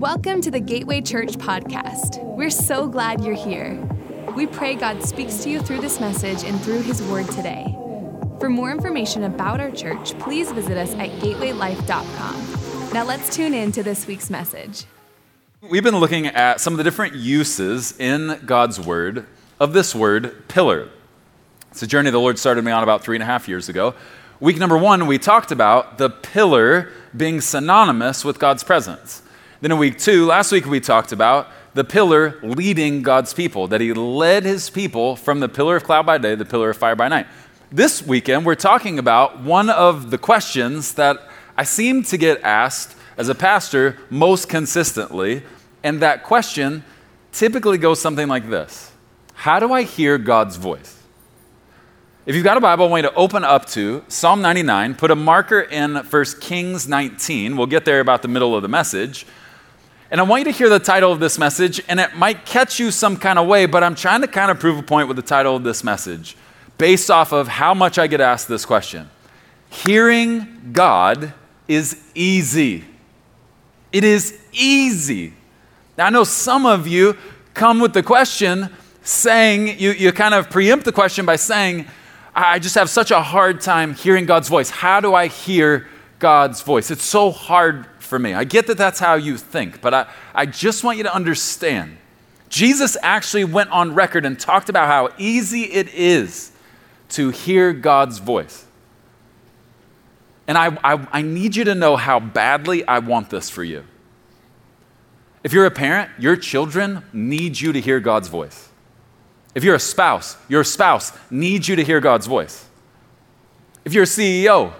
Welcome to the Gateway Church podcast. We're so glad you're here. We pray God speaks to you through this message and through His Word today. For more information about our church, please visit us at gatewaylife.com. Now let's tune in to this week's message. We've been looking at some of the different uses in God's Word of this word, pillar. It's a journey the Lord started me on about three and a half years ago. Week number one, we talked about the pillar being synonymous with God's presence. Then in week two, last week we talked about the pillar leading God's people, that he led his people from the pillar of cloud by day, the pillar of fire by night. This weekend, we're talking about one of the questions that I seem to get asked as a pastor most consistently, and that question typically goes something like this How do I hear God's voice? If you've got a Bible, I want you to open up to Psalm 99, put a marker in 1 Kings 19. We'll get there about the middle of the message. And I want you to hear the title of this message, and it might catch you some kind of way, but I'm trying to kind of prove a point with the title of this message based off of how much I get asked this question. Hearing God is easy. It is easy. Now, I know some of you come with the question saying, you, you kind of preempt the question by saying, I just have such a hard time hearing God's voice. How do I hear God's voice? It's so hard for me. I get that that's how you think, but I, I just want you to understand. Jesus actually went on record and talked about how easy it is to hear God's voice. And I, I, I, need you to know how badly I want this for you. If you're a parent, your children need you to hear God's voice. If you're a spouse, your spouse needs you to hear God's voice. If you're a CEO,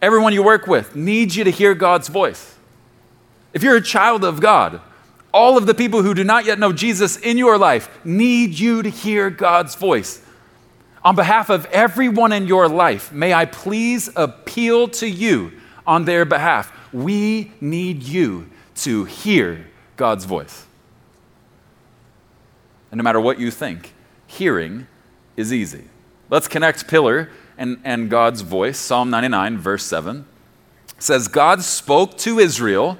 everyone you work with needs you to hear God's voice. If you're a child of God, all of the people who do not yet know Jesus in your life need you to hear God's voice. On behalf of everyone in your life, may I please appeal to you on their behalf. We need you to hear God's voice. And no matter what you think, hearing is easy. Let's connect pillar and, and God's voice. Psalm 99, verse 7 says, God spoke to Israel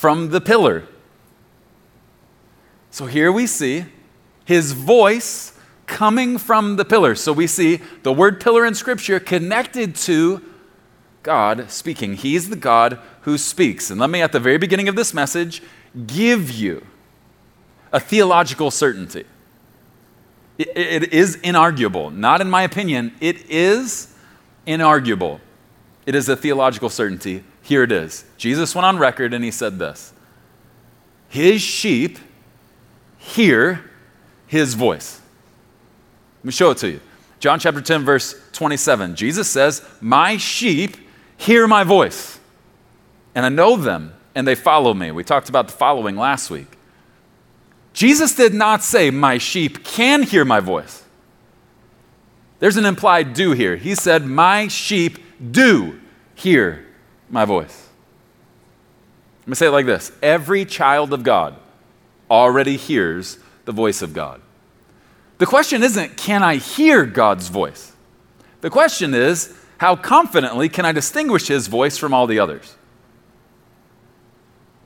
from the pillar. So here we see his voice coming from the pillar. So we see the word pillar in Scripture connected to God speaking. He's the God who speaks. And let me, at the very beginning of this message, give you a theological certainty. it, it is inarguable, not in my opinion, it is inarguable. It is a theological certainty here it is. Jesus went on record and he said this His sheep hear his voice. Let me show it to you. John chapter 10, verse 27. Jesus says, My sheep hear my voice, and I know them, and they follow me. We talked about the following last week. Jesus did not say, My sheep can hear my voice. There's an implied do here. He said, My sheep do hear my voice. Let me say it like this Every child of God already hears the voice of God. The question isn't, can I hear God's voice? The question is, how confidently can I distinguish his voice from all the others?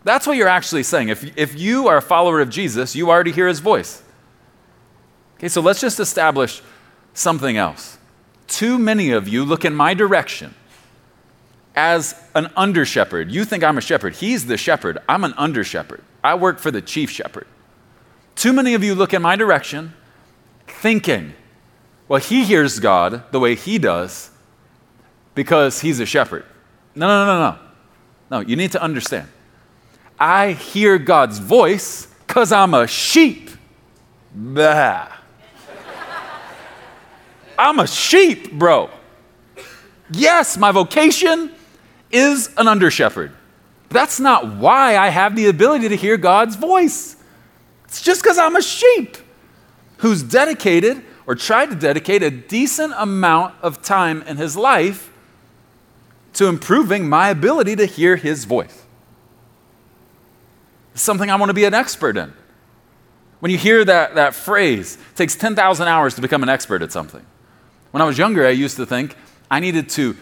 That's what you're actually saying. If, if you are a follower of Jesus, you already hear his voice. Okay, so let's just establish something else. Too many of you look in my direction as an under shepherd. You think I'm a shepherd. He's the shepherd. I'm an under shepherd. I work for the chief shepherd. Too many of you look in my direction thinking, well, he hears God the way he does because he's a shepherd. No, no, no, no. No, you need to understand. I hear God's voice because I'm a sheep. Bah. I'm a sheep, bro. Yes, my vocation is an under shepherd. That's not why I have the ability to hear God's voice. It's just because I'm a sheep who's dedicated or tried to dedicate a decent amount of time in his life to improving my ability to hear his voice. It's something I want to be an expert in. When you hear that, that phrase, it takes 10,000 hours to become an expert at something. When I was younger, I used to think I needed to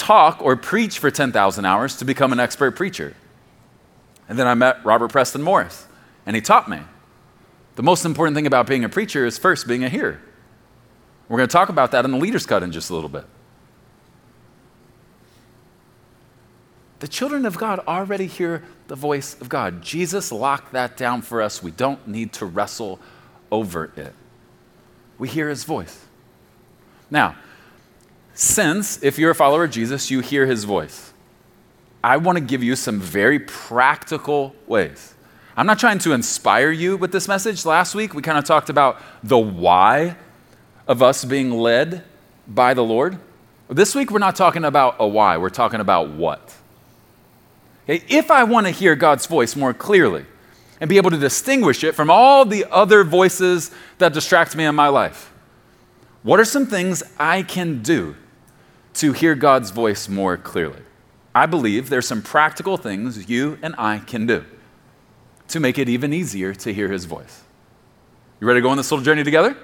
talk or preach for 10,000 hours to become an expert preacher. And then I met Robert Preston Morris, and he taught me. The most important thing about being a preacher is first being a hearer. We're going to talk about that in the leader's cut in just a little bit. The children of God already hear the voice of God. Jesus locked that down for us. We don't need to wrestle over it. We hear his voice. Now, since if you're a follower of Jesus, you hear his voice, I want to give you some very practical ways. I'm not trying to inspire you with this message. Last week, we kind of talked about the why of us being led by the Lord. This week, we're not talking about a why, we're talking about what. Okay? If I want to hear God's voice more clearly and be able to distinguish it from all the other voices that distract me in my life, what are some things I can do to hear God's voice more clearly? I believe there's some practical things you and I can do to make it even easier to hear his voice. You ready to go on this little journey together?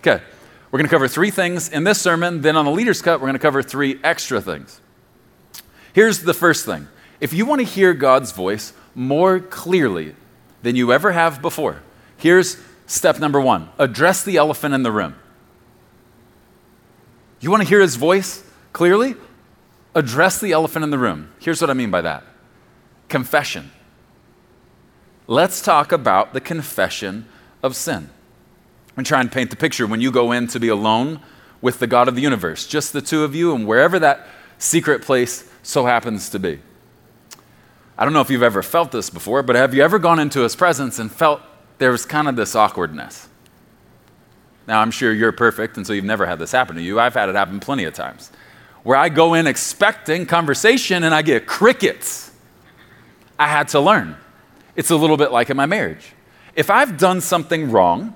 Okay. We're going to cover three things in this sermon. Then on the leader's cut, we're going to cover three extra things. Here's the first thing if you want to hear God's voice more clearly than you ever have before, here's step number one address the elephant in the room. You want to hear his voice clearly? Address the elephant in the room. Here's what I mean by that confession. Let's talk about the confession of sin. I'm trying to paint the picture when you go in to be alone with the God of the universe, just the two of you, and wherever that secret place so happens to be. I don't know if you've ever felt this before, but have you ever gone into his presence and felt there was kind of this awkwardness? Now, I'm sure you're perfect, and so you've never had this happen to you. I've had it happen plenty of times where I go in expecting conversation and I get crickets. I had to learn. It's a little bit like in my marriage. If I've done something wrong,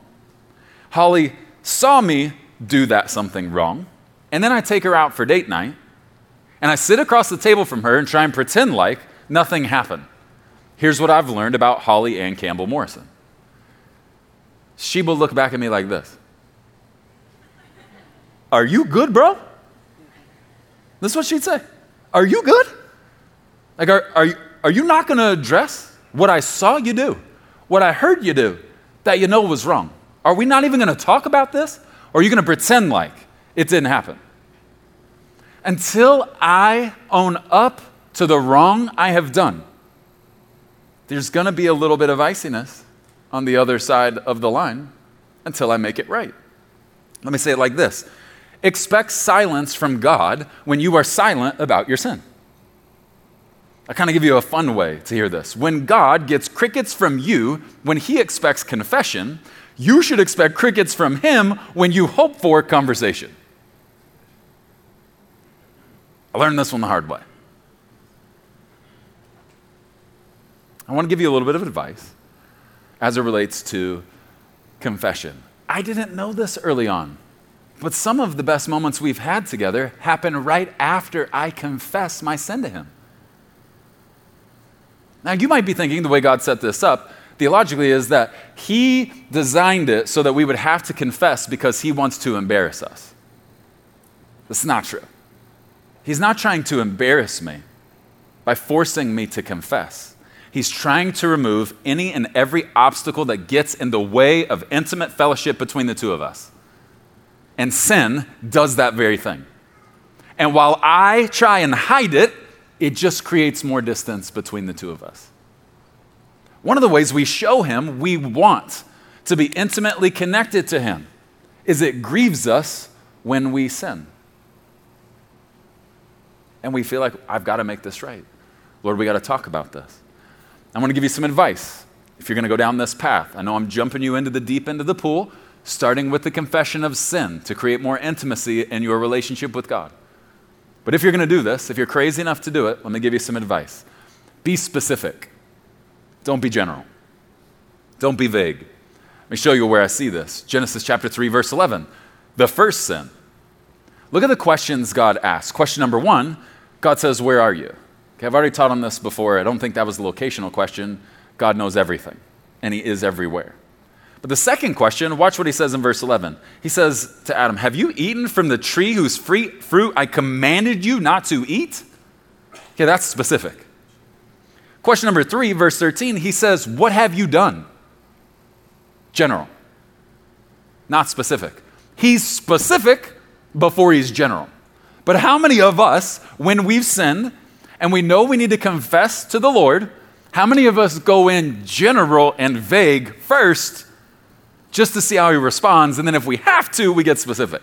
Holly saw me do that something wrong, and then I take her out for date night, and I sit across the table from her and try and pretend like nothing happened. Here's what I've learned about Holly Ann Campbell Morrison. She will look back at me like this Are you good, bro? This is what she'd say. Are you good? Like, are, are, you, are you not going to address what I saw you do, what I heard you do, that you know was wrong? Are we not even going to talk about this? Or are you going to pretend like it didn't happen? Until I own up to the wrong I have done, there's going to be a little bit of iciness on the other side of the line until I make it right. Let me say it like this Expect silence from God when you are silent about your sin. I kind of give you a fun way to hear this. When God gets crickets from you when he expects confession, you should expect crickets from him when you hope for conversation. I learned this one the hard way. I want to give you a little bit of advice as it relates to confession. I didn't know this early on. But some of the best moments we've had together happen right after I confess my sin to Him. Now, you might be thinking the way God set this up theologically is that He designed it so that we would have to confess because He wants to embarrass us. That's not true. He's not trying to embarrass me by forcing me to confess. He's trying to remove any and every obstacle that gets in the way of intimate fellowship between the two of us. And sin does that very thing. And while I try and hide it, it just creates more distance between the two of us. One of the ways we show him we want to be intimately connected to him is it grieves us when we sin. And we feel like, I've got to make this right. Lord, we got to talk about this. I want to give you some advice if you're going to go down this path. I know I'm jumping you into the deep end of the pool, starting with the confession of sin to create more intimacy in your relationship with God. But if you're going to do this, if you're crazy enough to do it, let me give you some advice. Be specific. Don't be general. Don't be vague. Let me show you where I see this. Genesis chapter 3 verse 11. The first sin. Look at the questions God asks. Question number 1, God says, "Where are you?" Okay, I've already taught on this before. I don't think that was a locational question. God knows everything, and he is everywhere. But the second question, watch what he says in verse 11. He says to Adam, Have you eaten from the tree whose fruit I commanded you not to eat? Okay, that's specific. Question number three, verse 13, he says, What have you done? General, not specific. He's specific before he's general. But how many of us, when we've sinned and we know we need to confess to the Lord, how many of us go in general and vague first just to see how he responds, and then if we have to, we get specific?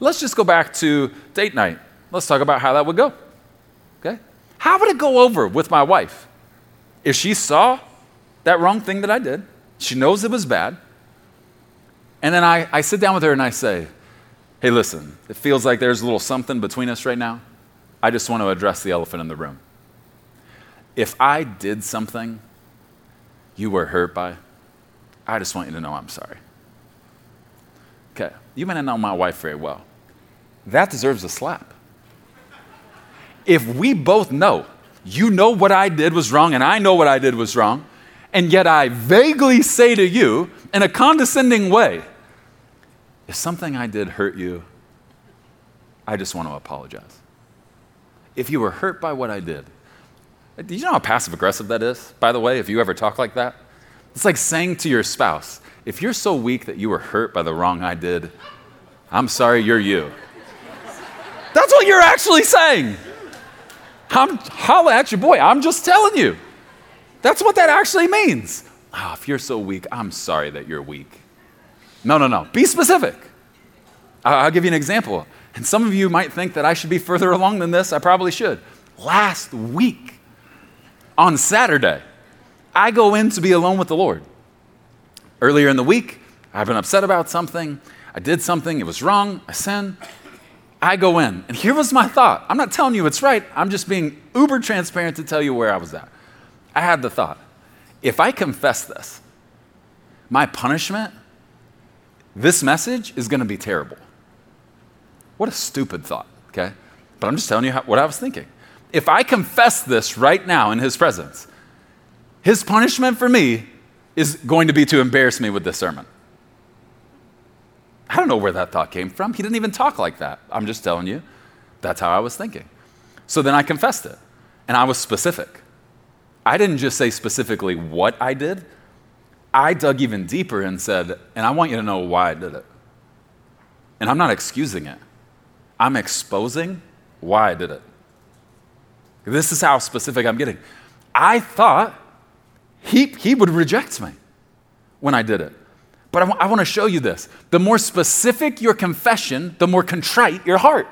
Let's just go back to date night. Let's talk about how that would go. Okay? How would it go over with my wife? If she saw that wrong thing that I did, she knows it was bad, and then I, I sit down with her and I say, Hey, listen, it feels like there's a little something between us right now. I just want to address the elephant in the room. If I did something you were hurt by, I just want you to know I'm sorry. Okay, you may not know my wife very well. That deserves a slap. If we both know, you know what I did was wrong and I know what I did was wrong, and yet I vaguely say to you in a condescending way, if something I did hurt you, I just want to apologize. If you were hurt by what I did, do you know how passive aggressive that is, by the way, if you ever talk like that? It's like saying to your spouse, if you're so weak that you were hurt by the wrong I did, I'm sorry, you're you. That's what you're actually saying. I'm holla at your boy. I'm just telling you. That's what that actually means. Oh, if you're so weak, I'm sorry that you're weak. No, no, no. Be specific. I'll give you an example. And some of you might think that I should be further along than this. I probably should. Last week, on Saturday, I go in to be alone with the Lord. Earlier in the week, I've been upset about something. I did something, it was wrong, I sin. I go in, and here was my thought. I'm not telling you it's right, I'm just being uber transparent to tell you where I was at. I had the thought if I confess this, my punishment this message is going to be terrible. What a stupid thought, okay? But I'm just telling you how, what I was thinking. If I confess this right now in his presence, his punishment for me is going to be to embarrass me with this sermon. I don't know where that thought came from. He didn't even talk like that. I'm just telling you, that's how I was thinking. So then I confessed it, and I was specific. I didn't just say specifically what I did, I dug even deeper and said, and I want you to know why I did it. And I'm not excusing it, I'm exposing why I did it. This is how specific I'm getting. I thought he, he would reject me when I did it. But I, w- I want to show you this. The more specific your confession, the more contrite your heart.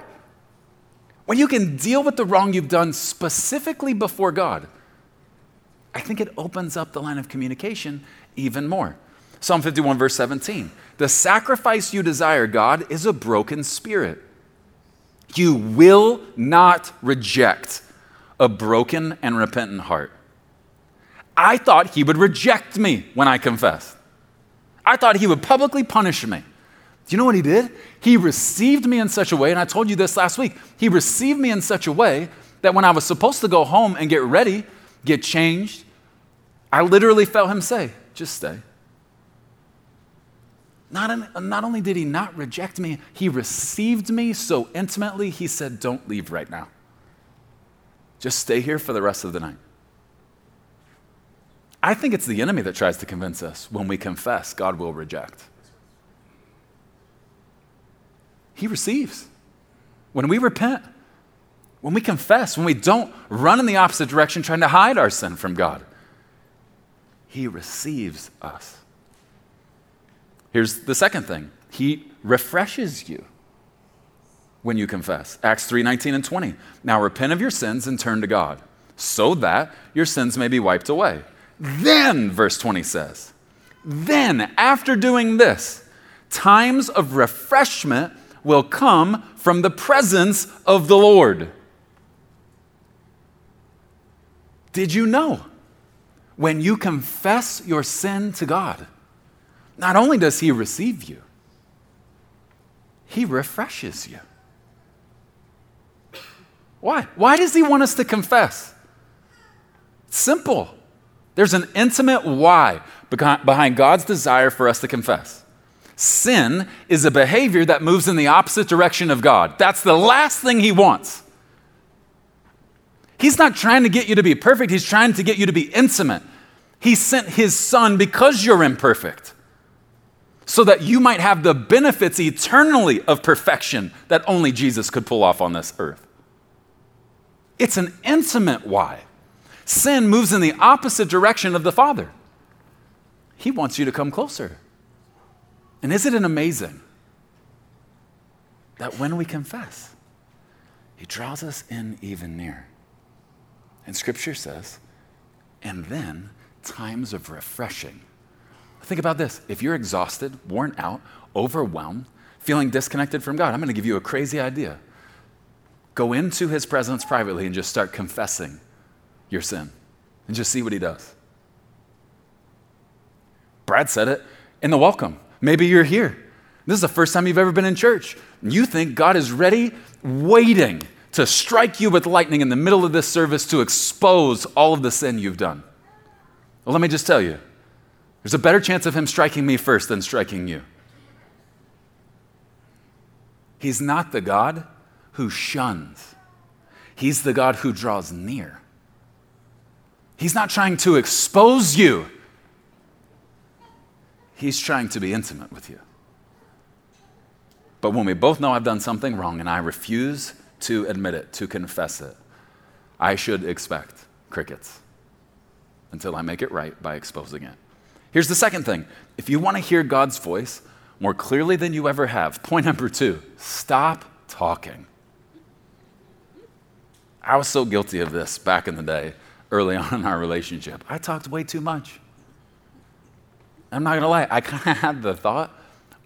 When you can deal with the wrong you've done specifically before God, I think it opens up the line of communication even more. Psalm 51, verse 17 The sacrifice you desire, God, is a broken spirit. You will not reject a broken and repentant heart. I thought he would reject me when I confessed. I thought he would publicly punish me. Do you know what he did? He received me in such a way, and I told you this last week. He received me in such a way that when I was supposed to go home and get ready, get changed, I literally felt him say, just stay. Not, not only did he not reject me, he received me so intimately, he said, Don't leave right now. Just stay here for the rest of the night. I think it's the enemy that tries to convince us when we confess, God will reject. He receives. When we repent, when we confess, when we don't run in the opposite direction trying to hide our sin from God, he receives us. Here's the second thing He refreshes you when you confess. Acts 3 19 and 20. Now repent of your sins and turn to God, so that your sins may be wiped away. Then, verse 20 says, then, after doing this, times of refreshment will come from the presence of the Lord. Did you know? when you confess your sin to God, not only does He receive you, He refreshes you. Why? Why does He want us to confess? simple. There's an intimate why behind God's desire for us to confess. Sin is a behavior that moves in the opposite direction of God. That's the last thing He wants. He's not trying to get you to be perfect, He's trying to get you to be intimate. He sent His Son because you're imperfect, so that you might have the benefits eternally of perfection that only Jesus could pull off on this earth. It's an intimate why. Sin moves in the opposite direction of the Father. He wants you to come closer. And isn't it amazing that when we confess, He draws us in even near? And Scripture says, and then times of refreshing. Think about this. If you're exhausted, worn out, overwhelmed, feeling disconnected from God, I'm going to give you a crazy idea. Go into His presence privately and just start confessing your sin and just see what He does. Brad said it in the welcome. Maybe you're here. This is the first time you've ever been in church. You think God is ready, waiting to strike you with lightning in the middle of this service to expose all of the sin you've done. Well, let me just tell you there's a better chance of Him striking me first than striking you. He's not the God who shuns, He's the God who draws near. He's not trying to expose you. He's trying to be intimate with you. But when we both know I've done something wrong and I refuse to admit it, to confess it, I should expect crickets until I make it right by exposing it. Here's the second thing if you want to hear God's voice more clearly than you ever have, point number two stop talking. I was so guilty of this back in the day, early on in our relationship. I talked way too much. I'm not going to lie, I kind of had the thought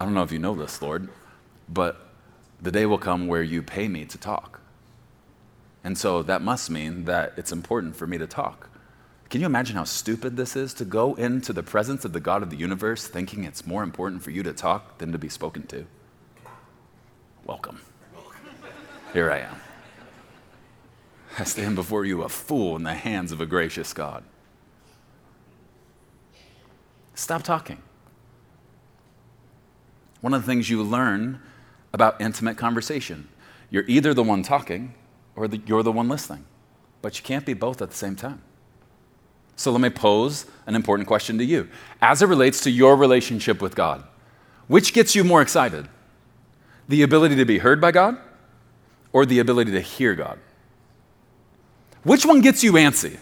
I don't know if you know this, Lord, but the day will come where you pay me to talk. And so that must mean that it's important for me to talk. Can you imagine how stupid this is to go into the presence of the God of the universe thinking it's more important for you to talk than to be spoken to? Welcome. Here I am. I stand before you a fool in the hands of a gracious God. Stop talking. One of the things you learn about intimate conversation you're either the one talking or the, you're the one listening, but you can't be both at the same time. So let me pose an important question to you. As it relates to your relationship with God, which gets you more excited? The ability to be heard by God or the ability to hear God? Which one gets you antsy?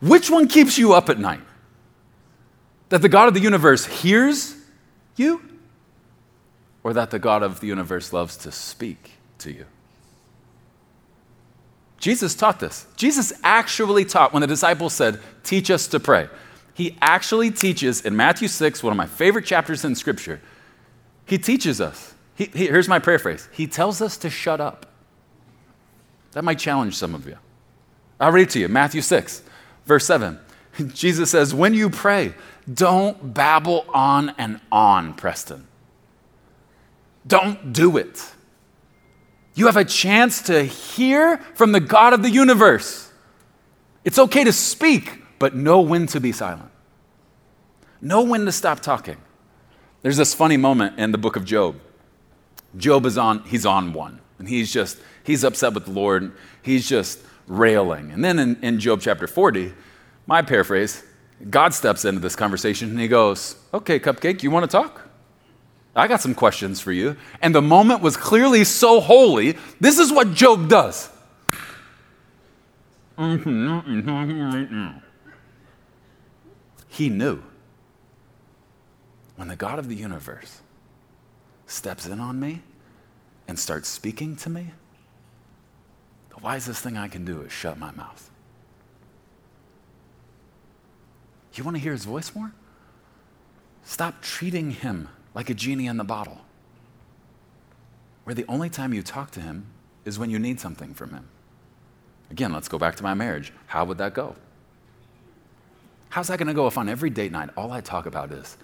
Which one keeps you up at night? That the God of the universe hears you, or that the God of the universe loves to speak to you? Jesus taught this. Jesus actually taught when the disciples said, Teach us to pray. He actually teaches in Matthew 6, one of my favorite chapters in Scripture. He teaches us. He, he, here's my paraphrase He tells us to shut up. That might challenge some of you. I'll read it to you Matthew 6, verse 7. Jesus says, When you pray, don't babble on and on, Preston. Don't do it. You have a chance to hear from the God of the universe. It's okay to speak, but know when to be silent. Know when to stop talking. There's this funny moment in the book of Job. Job is on, he's on one, and he's just, he's upset with the Lord. He's just railing. And then in, in Job chapter 40, my paraphrase, God steps into this conversation and he goes, Okay, Cupcake, you want to talk? I got some questions for you. And the moment was clearly so holy. This is what Job does. He knew when the God of the universe steps in on me and starts speaking to me, the wisest thing I can do is shut my mouth. You want to hear his voice more? Stop treating him like a genie in the bottle, where the only time you talk to him is when you need something from him. Again, let's go back to my marriage. How would that go? How's that going to go if on every date night all I talk about is,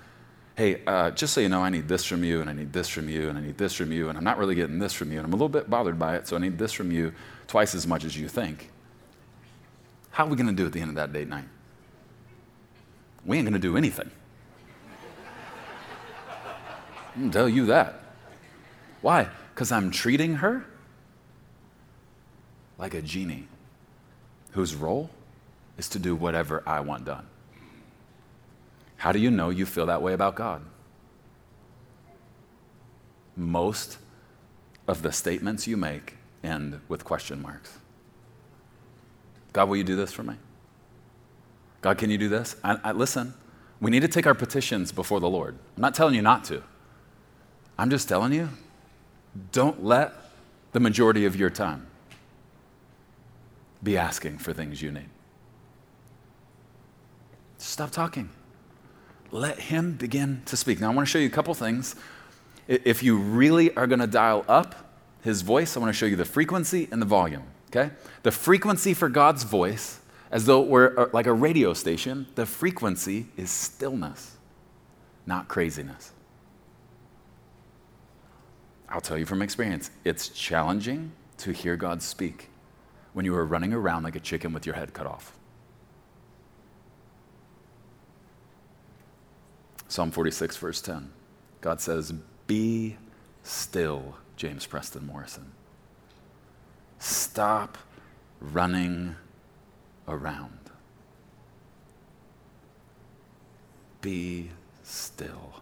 hey, uh, just so you know, I need this from you, and I need this from you, and I need this from you, and I'm not really getting this from you, and I'm a little bit bothered by it, so I need this from you twice as much as you think. How are we going to do at the end of that date night? We ain't going to do anything. I can tell you that. Why? Because I'm treating her like a genie whose role is to do whatever I want done. How do you know you feel that way about God? Most of the statements you make end with question marks. God, will you do this for me? God, can you do this? I, I, listen, we need to take our petitions before the Lord. I'm not telling you not to. I'm just telling you, don't let the majority of your time be asking for things you need. Stop talking. Let Him begin to speak. Now, I want to show you a couple things. If you really are going to dial up His voice, I want to show you the frequency and the volume, okay? The frequency for God's voice, as though it were uh, like a radio station, the frequency is stillness, not craziness. I'll tell you from experience, it's challenging to hear God speak when you are running around like a chicken with your head cut off. Psalm 46, verse 10. God says, Be still, James Preston Morrison. Stop running around. Be still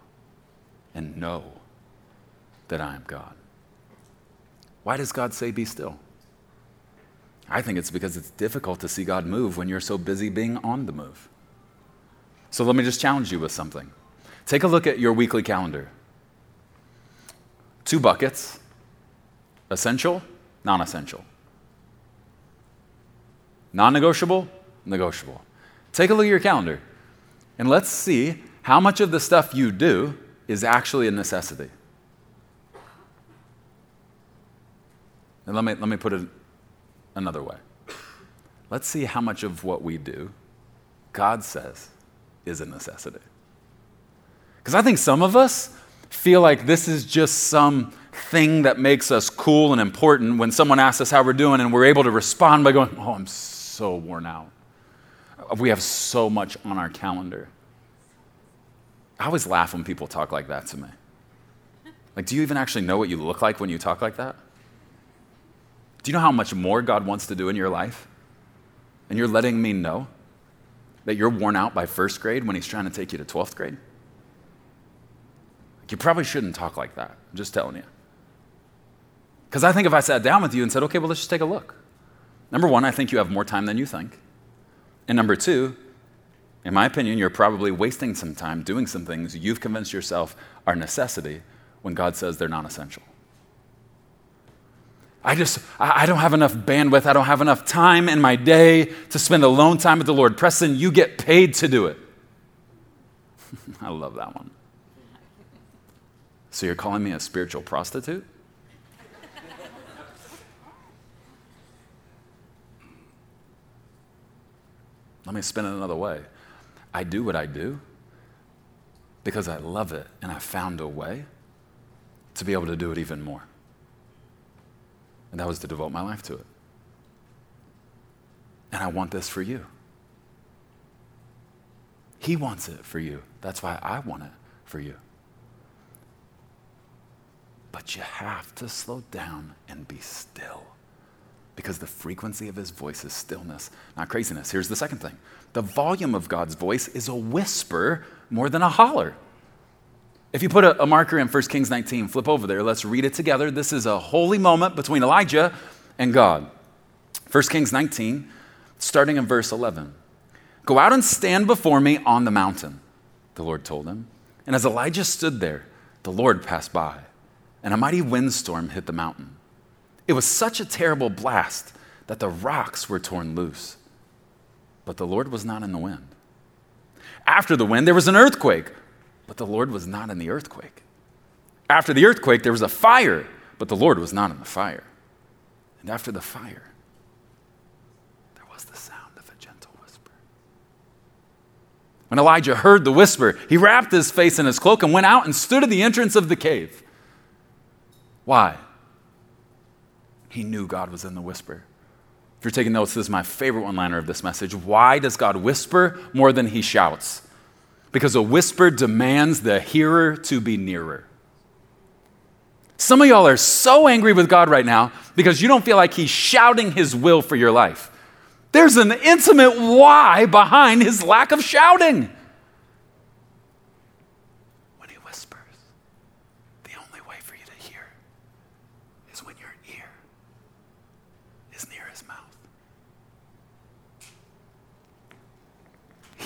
and know that I am God. Why does God say, Be still? I think it's because it's difficult to see God move when you're so busy being on the move. So let me just challenge you with something. Take a look at your weekly calendar. Two buckets essential, non essential. Non negotiable, negotiable. Take a look at your calendar and let's see how much of the stuff you do is actually a necessity. And let me, let me put it another way. Let's see how much of what we do God says is a necessity. Because I think some of us feel like this is just some thing that makes us cool and important when someone asks us how we're doing and we're able to respond by going, Oh, I'm so worn out. We have so much on our calendar. I always laugh when people talk like that to me. Like, do you even actually know what you look like when you talk like that? Do you know how much more God wants to do in your life? And you're letting me know that you're worn out by first grade when He's trying to take you to 12th grade? You probably shouldn't talk like that. I'm just telling you. Because I think if I sat down with you and said, okay, well, let's just take a look. Number one, I think you have more time than you think. And number two, in my opinion, you're probably wasting some time doing some things you've convinced yourself are necessity when God says they're non essential. I just, I don't have enough bandwidth. I don't have enough time in my day to spend alone time with the Lord. Preston, you get paid to do it. I love that one. So you're calling me a spiritual prostitute? Let me spin it another way. I do what I do because I love it and I found a way to be able to do it even more. And that was to devote my life to it. And I want this for you. He wants it for you. That's why I want it for you. But you have to slow down and be still because the frequency of his voice is stillness, not craziness. Here's the second thing the volume of God's voice is a whisper more than a holler. If you put a, a, marker in 1 Kings 19, flip over there, let's read it together. This is a holy moment between Elijah and God. 1 Kings 19, starting in verse 11. Go out and stand before me on the mountain, the Lord told him. And as Elijah stood there, the Lord passed by and a mighty windstorm hit the mountain. It was such a terrible blast that the rocks were torn loose. But the Lord was not in the wind. After the wind, there was an earthquake, but the Lord was not in the earthquake. After the earthquake, there was a fire, but the Lord was not in the fire. And after the fire, there was the sound of a gentle whisper. When Elijah heard the whisper, he wrapped his face in his cloak and went out and stood at the entrance of the cave. Why? He knew God was in the whisper. If you're taking notes, this is my favorite one liner of this message. Why does God whisper more than he shouts? Because a whisper demands the hearer to be nearer. Some of y'all are so angry with God right now because you don't feel like He's shouting His will for your life. There's an intimate why behind His lack of shouting. When He whispers, the only way for you to hear is when your ear is near His mouth.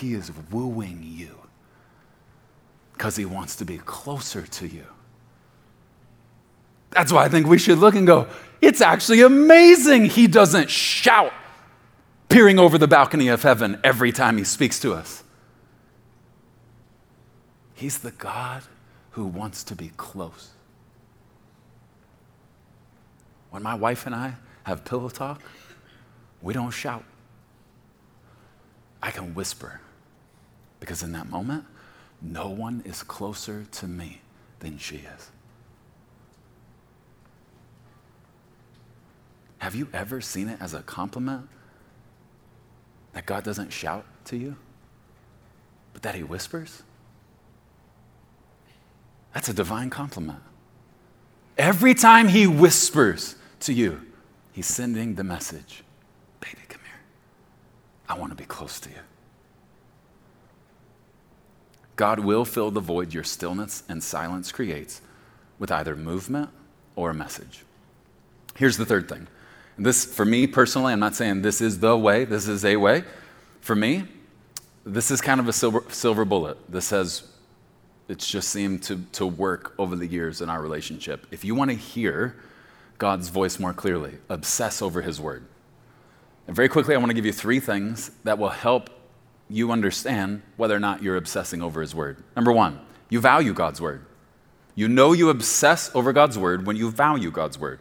He is wooing you because He wants to be closer to you. That's why I think we should look and go, it's actually amazing he doesn't shout peering over the balcony of heaven every time he speaks to us. He's the God who wants to be close. When my wife and I have pillow talk, we don't shout. I can whisper because in that moment, no one is closer to me than she is. Have you ever seen it as a compliment that God doesn't shout to you, but that He whispers? That's a divine compliment. Every time He whispers to you, He's sending the message Baby, come here. I want to be close to you. God will fill the void your stillness and silence creates with either movement or a message. Here's the third thing this, for me personally, I'm not saying this is the way, this is a way. For me, this is kind of a silver, silver bullet. This has, it's just seemed to, to work over the years in our relationship. If you want to hear God's voice more clearly, obsess over His word. And very quickly, I want to give you three things that will help you understand whether or not you're obsessing over His word. Number one, you value God's word. You know you obsess over God's word when you value God's word.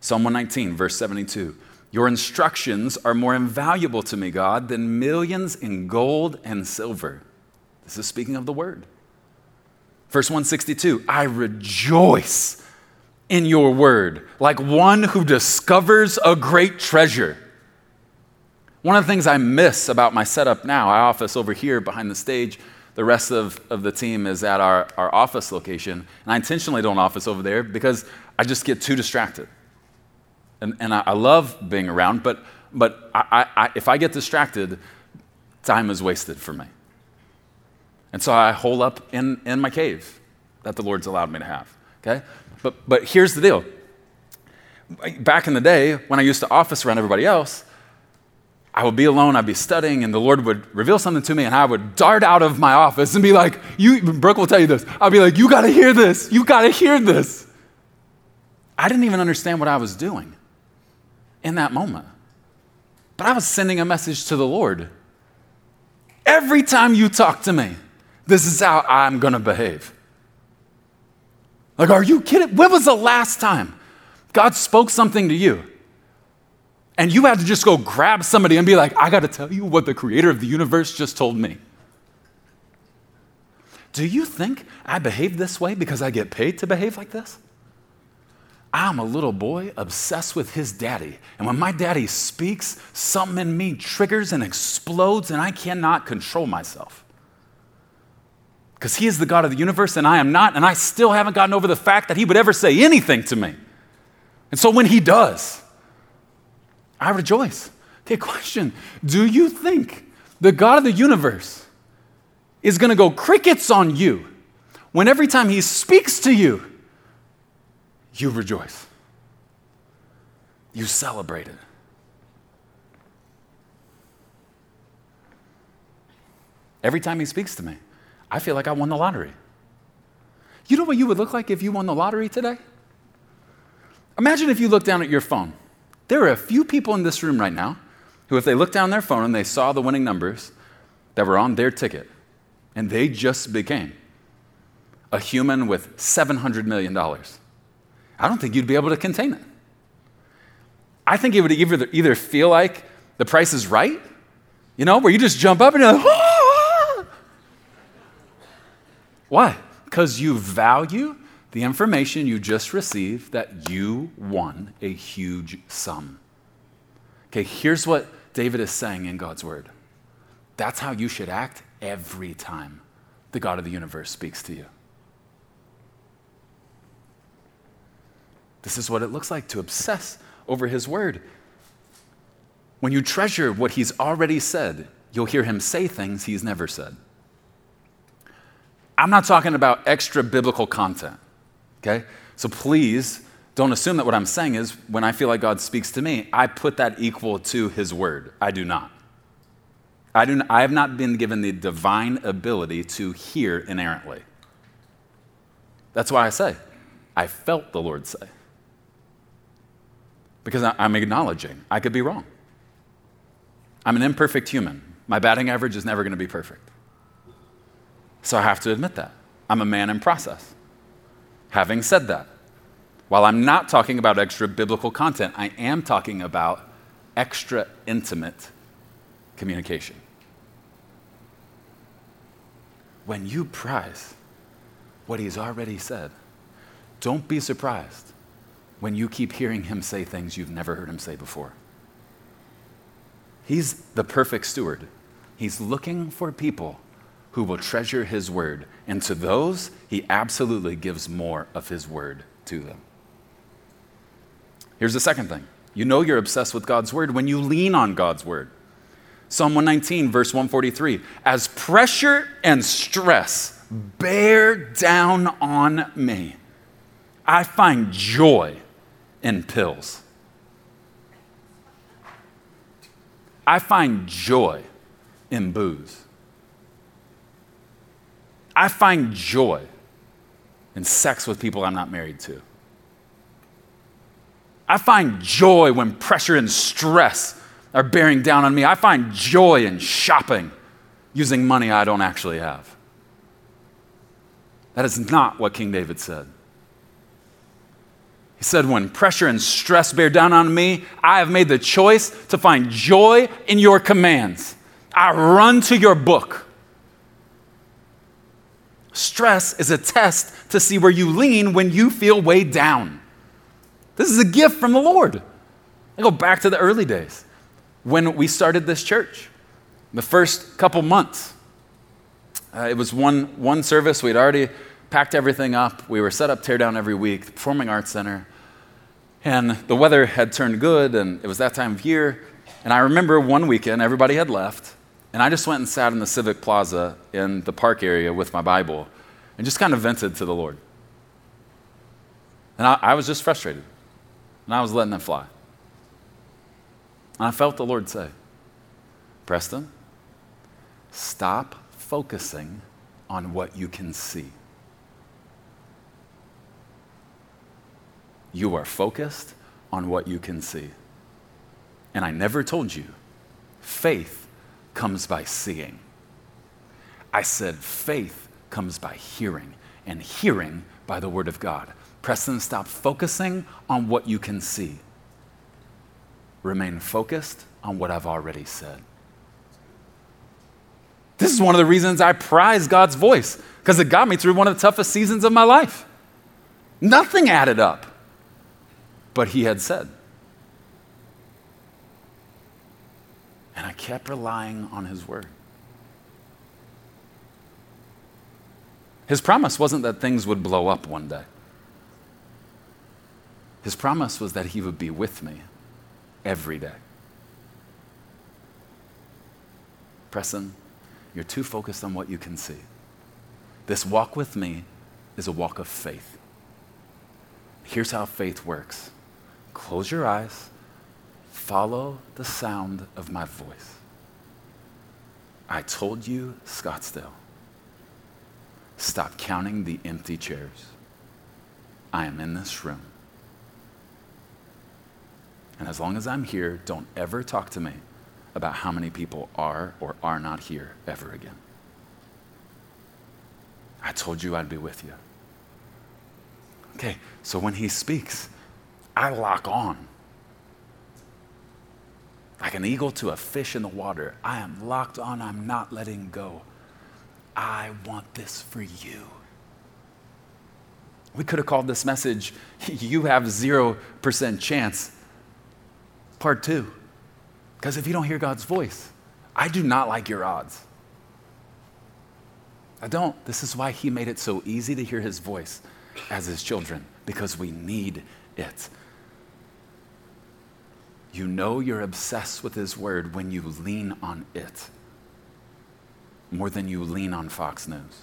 Psalm 119, verse 72. Your instructions are more invaluable to me, God, than millions in gold and silver. This is speaking of the word. Verse 162 I rejoice in your word like one who discovers a great treasure. One of the things I miss about my setup now, our office over here behind the stage, the rest of, of the team is at our, our office location. And I intentionally don't office over there because I just get too distracted and, and I, I, love being around, but, but I, I, if I get distracted, time is wasted for me. And so I hole up in, in my cave that the Lord's allowed me to have. Okay? But, but here's the deal. Back in the day, when I used to office around everybody else, I would be alone, I'd be studying, and the Lord would reveal something to me, and I would dart out of my office and be like, you, Brooke will tell you this. I'd be like, you gotta hear this, you gotta hear this. I didn't even understand what I was doing in that moment. But I was sending a message to the Lord. Every time you talk to me, this is how I'm to behave. Like, are you kidding? When was the last time God spoke something to you? And you had to just go grab somebody and be like, I got to tell you what the creator of the universe just told me. Do you think I behave this way because I get paid to behave like this? I'm a little boy obsessed with his daddy. And when my daddy speaks, something in me triggers and explodes, and I cannot control myself. Because he is the God of the universe, and I am not, and I still haven't gotten over the fact that he would ever say anything to me. And so when he does, I rejoice. Okay, question Do you think the God of the universe is going to go crickets on you when every time he speaks to you, you rejoice. You celebrate it. Every time he speaks to me, I feel like I won the lottery. You know what you would look like if you won the lottery today? Imagine if you look down at your phone. There are a few people in this room right now who, if they looked down their phone and they saw the winning numbers that were on their ticket, and they just became a human with $700 million. I don't think you'd be able to contain it. I think it would either, either feel like the price is right, you know, where you just jump up and you're like, ah! why? Because you value the information you just received that you won a huge sum. Okay, here's what David is saying in God's word. That's how you should act every time the God of the universe speaks to you. This is what it looks like to obsess over His Word. When you treasure what He's already said, you'll hear Him say things He's never said. I'm not talking about extra biblical content, okay? So please don't assume that what I'm saying is when I feel like God speaks to me, I put that equal to His Word. I do not. I, do not, I have not been given the divine ability to hear inerrantly. That's why I say, I felt the Lord say. Because I'm acknowledging I could be wrong. I'm an imperfect human. My batting average is never going to be perfect. So I have to admit that. I'm a man in process. Having said that, while I'm not talking about extra biblical content, I am talking about extra intimate communication. When you prize what he's already said, don't be surprised when you keep hearing him say things you've never heard him say before. He's the perfect steward. He's looking for people who will treasure his word, and to those, he absolutely gives more of his word to them. Here's the second thing you know you're obsessed with God's word when you lean on God's word. Psalm 119, verse 143 As pressure and stress bear down on me, I find joy in pills. I find joy in booze. I find joy in sex with people I'm not married to. I find joy when pressure and stress are bearing down on me. I find joy in shopping using money I don't actually have. That is not what King David said. He said, When pressure and stress bear down on me, I have made the choice to find joy in your commands. I run to your book. Stress is a test to see where you lean when you feel weighed down. This is a gift from the Lord. I go back to the early days when we started this church. The first couple months, uh, it was one, one service. We'd already packed everything up. We were set up tear down every week, the Performing Arts Center. And the weather had turned good, and it was that time of year. And I remember one weekend, everybody had left, and I just went and sat in the Civic Plaza in the park area with my Bible and just kind of vented to the Lord. And I, I was just frustrated, and I was letting it fly. And I felt the Lord say, Preston, stop focusing on what you can see. You are focused on what you can see. And I never told you, faith comes by seeing. I said, faith comes by hearing, and hearing by the Word of God. Preston, stop focusing on what you can see remain focused on what I've already said. This is one of the reasons I prize God's voice, because it got me through one of the toughest seasons of my life. Nothing added up, but He had said. And I kept relying on His word. His promise wasn't that things would blow up one day. His promise was that He would be with me every day. Preston, you're too focused on what you can see. This walk with me is a walk of faith. Here's how faith works close your eyes, follow the sound of my voice. I told you, Scottsdale, stop counting the empty chairs. I am in this room. And as long as I'm here, don't ever talk to me about how many people are or are not here ever again. I told you I'd be with you. Okay, so when he speaks, I lock on. Like an eagle to a fish in the water, I am locked on, I'm not letting go. I want this for you. We could have called this message, You Have 0% Chance part two. Because if you don't hear God's voice, I do not like your odds. I don't. This is why He made it so easy to hear His voice as His children, because we need it. You know you're obsessed with His Word when you lean on it more than you lean on Fox News,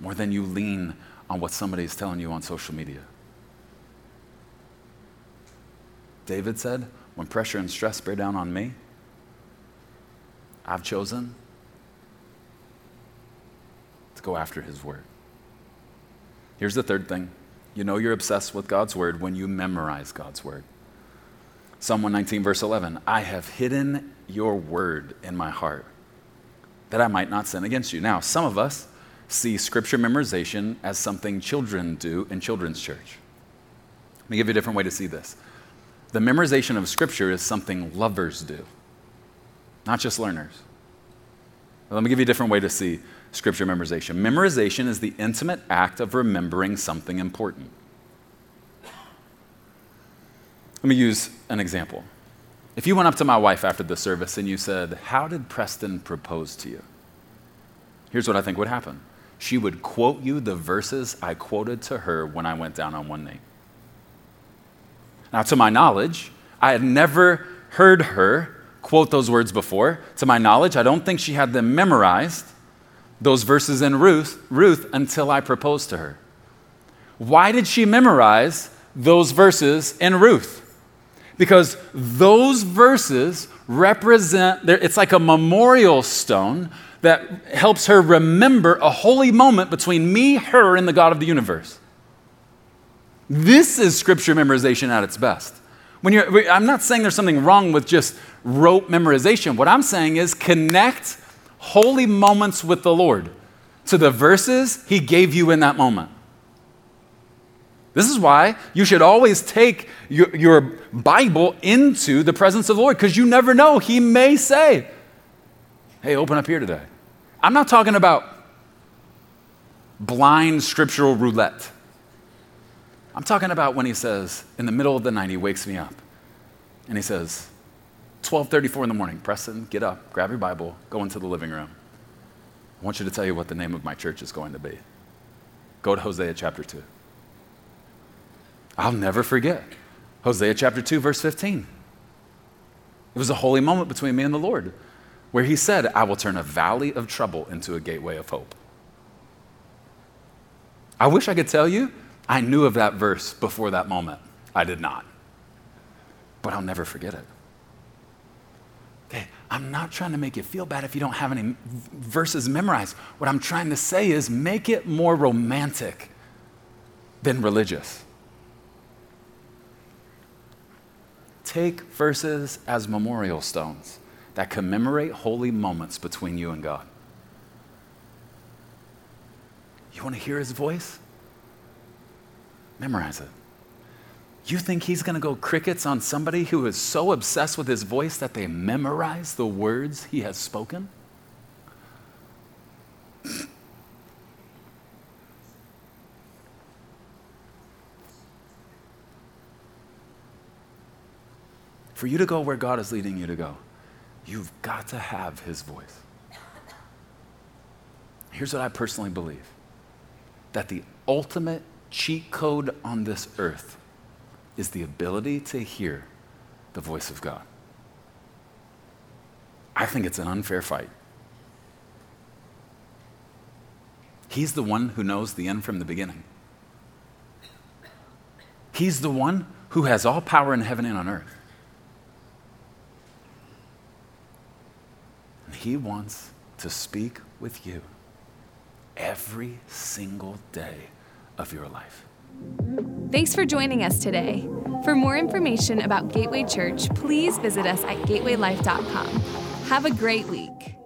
more than you lean on what somebody is telling you on social media. David said, When pressure and stress bear down on me, I've chosen to go after His Word. Here's the third thing you know you're obsessed with God's Word when you memorize God's Word. Psalm 119, verse 11 I have hidden your word in my heart that I might not sin against you. Now, some of us see scripture memorization as something children do in children's church. Let me give you a different way to see this. The memorization of scripture is something lovers do, not just learners. Let me give you a different way to see scripture memorization. Memorization is the intimate act of remembering something important. Let me use an example. If you went up to my wife after the service and you said, How did Preston propose to you? Here's what I think would happen she would quote you the verses I quoted to her when I went down on one knee. Now, to my knowledge, I had never heard her quote those words before. To my knowledge, I don't think she had them memorized, those verses in Ruth, Ruth until I proposed to her. Why did she memorize those verses in Ruth? Because those verses represent, it's like a memorial stone that helps her remember a holy moment between me, her, and the God of the universe. This is scripture memorization at its best. When you're, I'm not saying there's something wrong with just rote memorization. What I'm saying is connect holy moments with the Lord to the verses He gave you in that moment. This is why you should always take your, your Bible into the presence of the Lord because you never know. He may say, Hey, open up here today. I'm not talking about blind scriptural roulette. I'm talking about when he says, in the middle of the night, he wakes me up and he says, 12:34 in the morning, Preston, get up, grab your Bible, go into the living room. I want you to tell you what the name of my church is going to be. Go to Hosea chapter 2. I'll never forget. Hosea chapter 2, verse 15. It was a holy moment between me and the Lord where he said, I will turn a valley of trouble into a gateway of hope. I wish I could tell you I knew of that verse before that moment. I did not. But I'll never forget it. Okay, I'm not trying to make you feel bad if you don't have any verses memorized. What I'm trying to say is make it more romantic than religious. Take verses as memorial stones that commemorate holy moments between you and God. You want to hear his voice? Memorize it. You think he's going to go crickets on somebody who is so obsessed with his voice that they memorize the words he has spoken? For you to go where God is leading you to go, you've got to have His voice. Here's what I personally believe that the ultimate cheat code on this earth is the ability to hear the voice of God. I think it's an unfair fight. He's the one who knows the end from the beginning. He's the one who has all power in heaven and on earth. He wants to speak with you every single day of your life. Thanks for joining us today. For more information about Gateway Church, please visit us at gatewaylife.com. Have a great week.